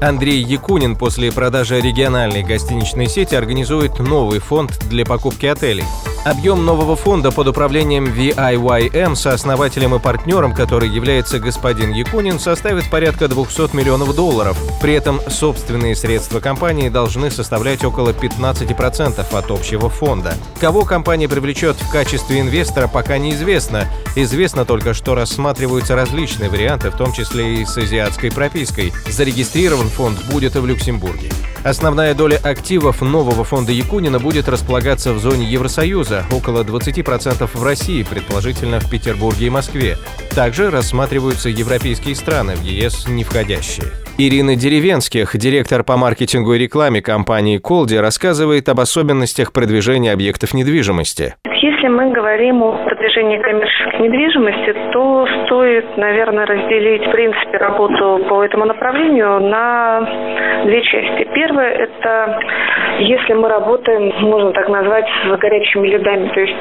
Андрей Якунин после продажи региональной гостиничной сети организует новый фонд для покупки отелей. Объем нового фонда под управлением VIYM со основателем и партнером, который является господин Якунин, составит порядка 200 миллионов долларов. При этом собственные средства компании должны составлять около 15% от общего фонда. Кого компания привлечет в качестве инвестора, пока неизвестно. Известно только, что рассматриваются различные варианты, в том числе и с азиатской пропиской. Зарегистрирован фонд будет в Люксембурге. Основная доля активов нового фонда Якунина будет располагаться в зоне Евросоюза, около 20% в России, предположительно в Петербурге и Москве. Также рассматриваются европейские страны, в ЕС не входящие. Ирина Деревенских, директор по маркетингу и рекламе компании «Колди», рассказывает об особенностях продвижения объектов недвижимости. Если мы говорим о продвижении коммерческой недвижимости, то стоит, наверное, разделить, в принципе, работу по этому направлению на две части. Первое – это если мы работаем, можно так назвать, с горячими лидами, то есть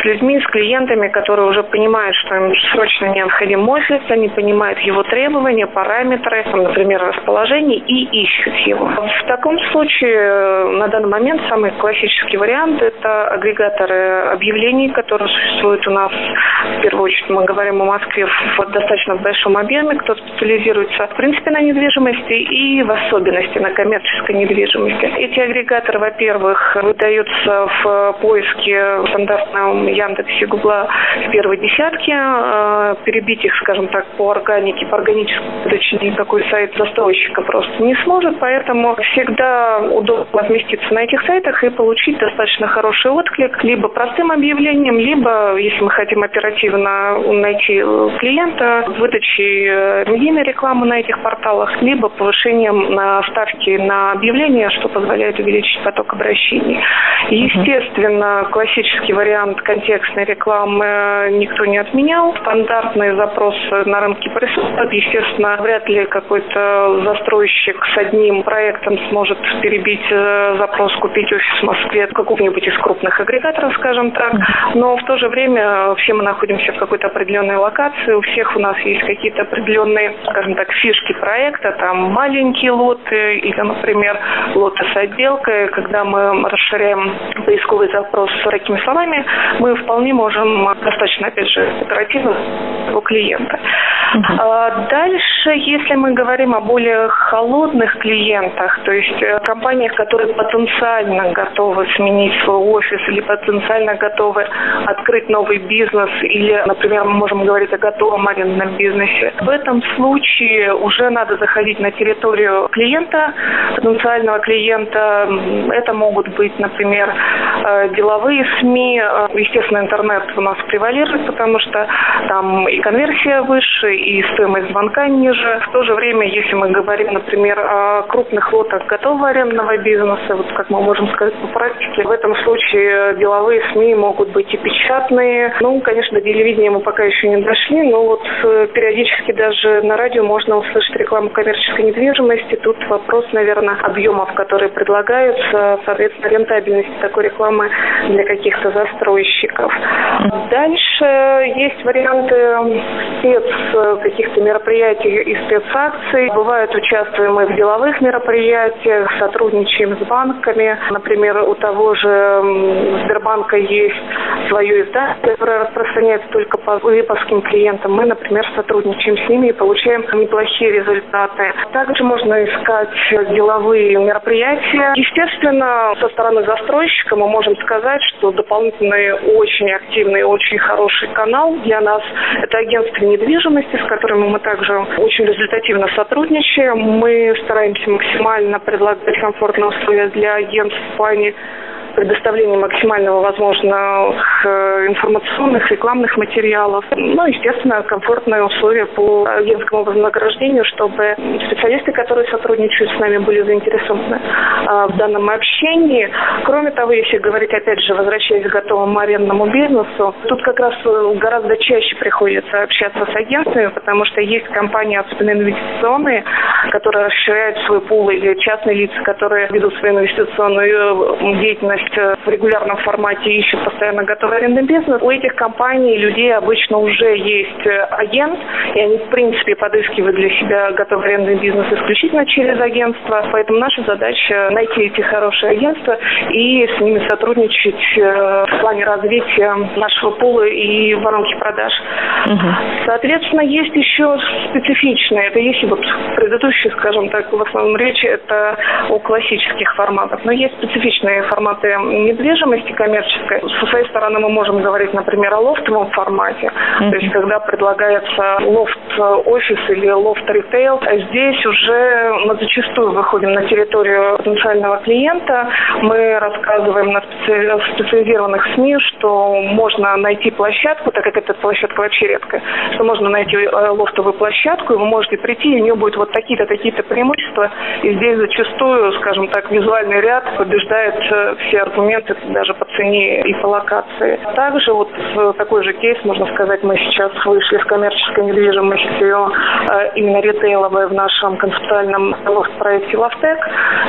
с людьми, с клиентами, которые уже понимают, что им срочно необходим офис, они понимают его требования, параметры, например, расположение и ищут его. В таком случае на данный момент самый классический вариант – это агрегаторы объявлений, которые существуют у нас. В первую очередь мы говорим о Москве в достаточно большом объеме, кто специализируется в принципе на недвижимости и в особенности на коммерческой недвижимости. Эти агрегаторы, во-первых, выдаются в поиске стандартном Яндексе, Гугла в первой десятке. Э, перебить их, скажем так, по органике, по органической выдаче никакой сайт застройщика просто не сможет, поэтому всегда удобно разместиться на этих сайтах и получить достаточно хороший отклик либо простым объявлением, либо, если мы хотим оперативно найти клиента, выдачей э, медийной рекламы на этих порталах, либо повышением на ставки на объявления, что позволяет увеличить поток обращений. Естественно, классический вариант контекстной рекламы никто не отменял. Стандартные запросы на рынке присутствуют. Естественно, вряд ли какой-то застройщик с одним проектом сможет перебить э, запрос купить офис в Москве какого-нибудь из крупных агрегаторов, скажем так. Но в то же время все мы находимся в какой-то определенной локации. У всех у нас есть какие-то определенные, скажем так, фишки проекта. Там маленькие лоты или, например, лоты с отделкой. Когда мы расширяем поисковый запрос с такими словами, мы вполне можем достаточно, опять же, оперативно у клиента. Uh-huh. Дальше, если мы говорим о более холодных клиентах, то есть компаниях, которые потенциально готовы сменить свой офис или потенциально готовы открыть новый бизнес, или, например, мы можем говорить о готовом арендном бизнесе, в этом случае уже надо заходить на территорию клиента, потенциального клиента. Это могут быть, например, э, деловые СМИ, э, естественно, интернет у нас превалирует, потому что там и конверсия выше, и стоимость звонка ниже. В то же время, если мы говорим, например, о крупных лотах готового арендного бизнеса, вот как мы можем сказать по практике, в этом случае деловые СМИ могут быть и печатные. Ну, конечно, до телевидения мы пока еще не дошли, но вот э, периодически даже на радио можно услышать рекламу коммерческой недвижимости. Тут вопрос, наверное, объемов, которые предлагаются, соответственно, рентабельности такой рекламы для каких-то застройщиков. Дальше есть варианты спец каких-то мероприятий и спецакций. Бывает, участвуем мы в деловых мероприятиях, сотрудничаем с банками. Например, у того же Сбербанка есть свое издание, которое распространяется только по выпуским клиентам. Мы, например, сотрудничаем с ними и получаем неплохие результаты. Также можно искать деловые мероприятия. Естественно, со стороны застройщика мы можем сказать, что дополнительный очень активный, очень хороший канал для нас – это агентство недвижимости, с которыми мы также очень результативно сотрудничаем. Мы стараемся максимально предлагать комфортные условия для агентств в плане предоставление максимального возможных э, информационных, рекламных материалов. Ну, естественно, комфортные условия по агентскому вознаграждению, чтобы специалисты, которые сотрудничают с нами, были заинтересованы в данном общении. Кроме того, если говорить, опять же, возвращаясь к готовому арендному бизнесу, тут как раз гораздо чаще приходится общаться с агентствами, потому что есть компании, особенно инвестиционные, которые расширяют свой пул или частные лица, которые ведут свою инвестиционную деятельность в регулярном формате ищут постоянно готовый арендный бизнес. У этих компаний, людей обычно уже есть агент, и они, в принципе, подыскивают для себя готовый арендный бизнес исключительно через агентство. Поэтому наша задача найти эти хорошие агентства и с ними сотрудничать э, в плане развития нашего пула и воронки продаж. Угу. Соответственно, есть еще специфичные. Это если вот предыдущие, скажем так, в основном речи, это о классических форматах. Но есть специфичные форматы недвижимости коммерческой. Со своей стороны мы можем говорить, например, о лофтовом формате. Mm-hmm. То есть, когда предлагается лофт-офис или лофт-ритейл, здесь уже мы зачастую выходим на территорию потенциального клиента. Мы рассказываем на специализированных СМИ, что можно найти площадку, так как эта площадка вообще редкая, что можно найти э, лофтовую площадку, и вы можете прийти, и у нее будет вот такие-то, такие-то преимущества. И здесь зачастую, скажем так, визуальный ряд побеждает э, все аргументы даже по цене и по локации. Также вот такой же кейс, можно сказать, мы сейчас вышли с коммерческой недвижимостью э, именно ритейловой в нашем концептуальном проекте «Лавтек».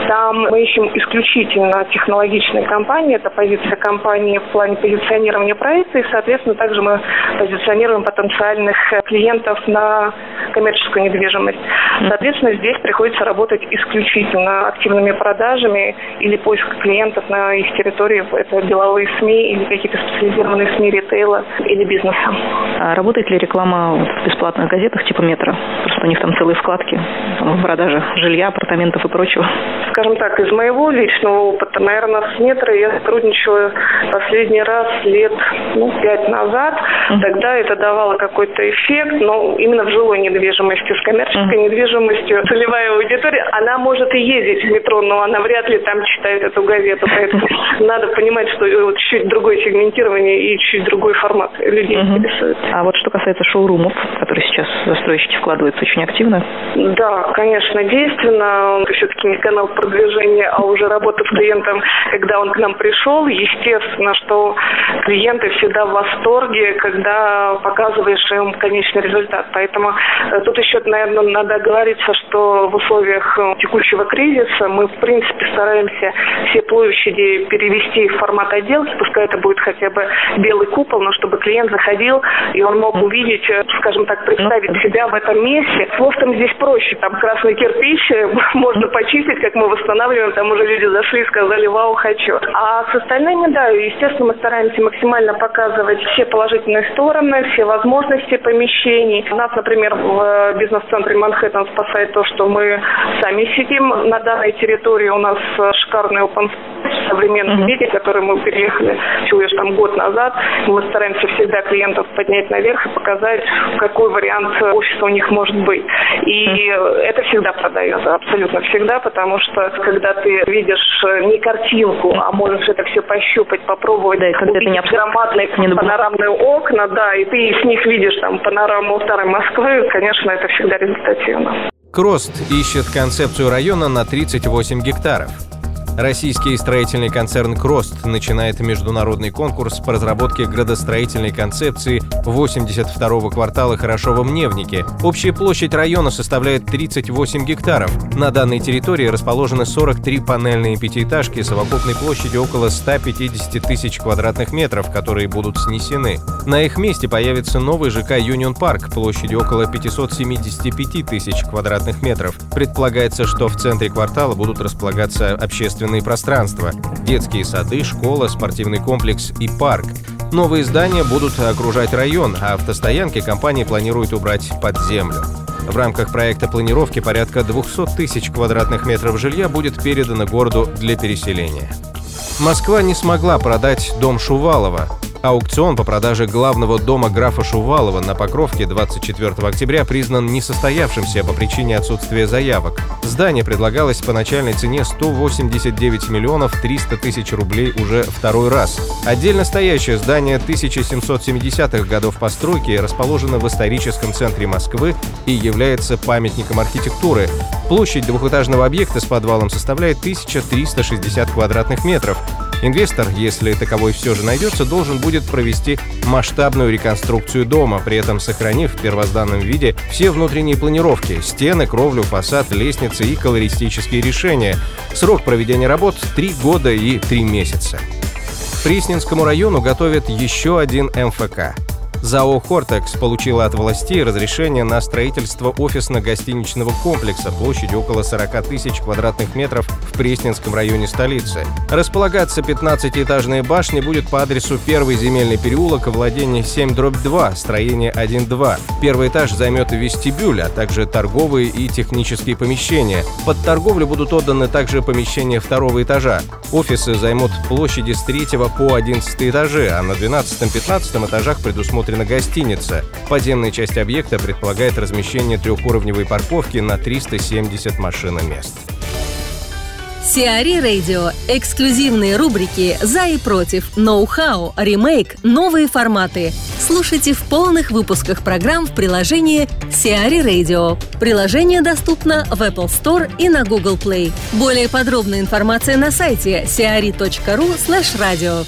Там мы ищем исключительно технологичные компании. Это позиция компании в плане позиционирования проекта. И, соответственно, также мы позиционируем потенциальных клиентов на коммерческую недвижимость. Соответственно, здесь приходится работать исключительно активными продажами или поиском клиентов на их территории. Это деловые СМИ или какие-то специализированные СМИ ритейла или бизнеса. А работает ли реклама в бесплатных газетах типа «Метро»? Просто у них там целые вкладки в продаже жилья, апартаментов и прочего. Скажем так, из моего личного опыта, наверное, с «Метро» я сотрудничаю последний раз лет ну, пять назад. Тогда это давало какой-то эффект, но именно в жилой недвижимости, с коммерческой недвижимостью целевая аудитория, она может и ездить в метро, но она вряд ли там читает эту газету. Поэтому надо понимать, что вот чуть другое сегментирование и чуть другой формат людей интересует. А вот что касается шоурумов, которые сейчас застройщики вкладываются очень активно? Да, конечно, действенно. Все-таки канал продвижения, а уже работа с клиентом, когда он к нам пришел. Естественно, что клиенты всегда в восторге, когда показываешь им конечный результат. Поэтому э, тут еще, наверное, надо говориться, что в условиях э, текущего кризиса мы, в принципе, стараемся все площади перевести в формат отделки, пускай это будет хотя бы белый купол, но чтобы клиент заходил, и он мог увидеть, э, скажем так, представить себя в этом месте. С лофтом здесь проще, там красный кирпич, можно почистить, как мы восстанавливаем, там уже люди зашли и сказали, вау, хочу. А с остальными, да, естественно, мы стараемся максимально показывать все положительные стороны, все возможности помещений. Нас, например, в э, бизнес-центре Манхэттен спасает то, что мы сами сидим на данной территории. У нас э, шикарный open uh-huh. виде, который мы переехали всего лишь там год назад. Мы стараемся всегда клиентов поднять наверх и показать, какой вариант офиса у них может быть. И это всегда продается, абсолютно всегда, потому что когда ты видишь э, не картинку, а можешь это все пощупать, попробовать, да, когда увидеть не громадные не панорамные окна, да, и ты с них видишь там панораму старой Москвы, конечно, это всегда результативно. Крост ищет концепцию района на 38 гектаров. Российский строительный концерн «Крост» начинает международный конкурс по разработке градостроительной концепции 82-го квартала Хорошова-Мневники. Общая площадь района составляет 38 гектаров. На данной территории расположены 43 панельные пятиэтажки совокупной площадью около 150 тысяч квадратных метров, которые будут снесены. На их месте появится новый ЖК «Юнион Парк» площадью около 575 тысяч квадратных метров. Предполагается, что в центре квартала будут располагаться общественные общественные пространства – детские сады, школа, спортивный комплекс и парк. Новые здания будут окружать район, а автостоянки компания планирует убрать под землю. В рамках проекта планировки порядка 200 тысяч квадратных метров жилья будет передано городу для переселения. Москва не смогла продать дом Шувалова. Аукцион по продаже главного дома графа Шувалова на Покровке 24 октября признан несостоявшимся по причине отсутствия заявок. Здание предлагалось по начальной цене 189 миллионов 300 тысяч рублей уже второй раз. Отдельно стоящее здание 1770-х годов постройки расположено в историческом центре Москвы и является памятником архитектуры. Площадь двухэтажного объекта с подвалом составляет 1360 квадратных метров. Инвестор, если таковой все же найдется, должен будет провести масштабную реконструкцию дома, при этом сохранив в первозданном виде все внутренние планировки – стены, кровлю, фасад, лестницы и колористические решения. Срок проведения работ – 3 года и 3 месяца. Пресненскому району готовят еще один МФК. ЗАО «Хортекс» получила от властей разрешение на строительство офисно-гостиничного комплекса площадью около 40 тысяч квадратных метров в Пресненском районе столицы. Располагаться 15-этажная башня будет по адресу Первый земельный переулок, владение 7-2, строение 1-2. Первый этаж займет вестибюль, а также торговые и технические помещения. Под торговлю будут отданы также помещения второго этажа. Офисы займут площади с 3 по 11 этажи, а на 12-15 этажах предусмотрены предусмотрена гостиница. Подземная часть объекта предполагает размещение трехуровневой парковки на 370 машиномест. Сиари Радио. Эксклюзивные рубрики «За и против», «Ноу-хау», «Ремейк», «Новые форматы». Слушайте в полных выпусках программ в приложении Сиари Radio. Приложение доступно в Apple Store и на Google Play. Более подробная информация на сайте siari.ru slash radio.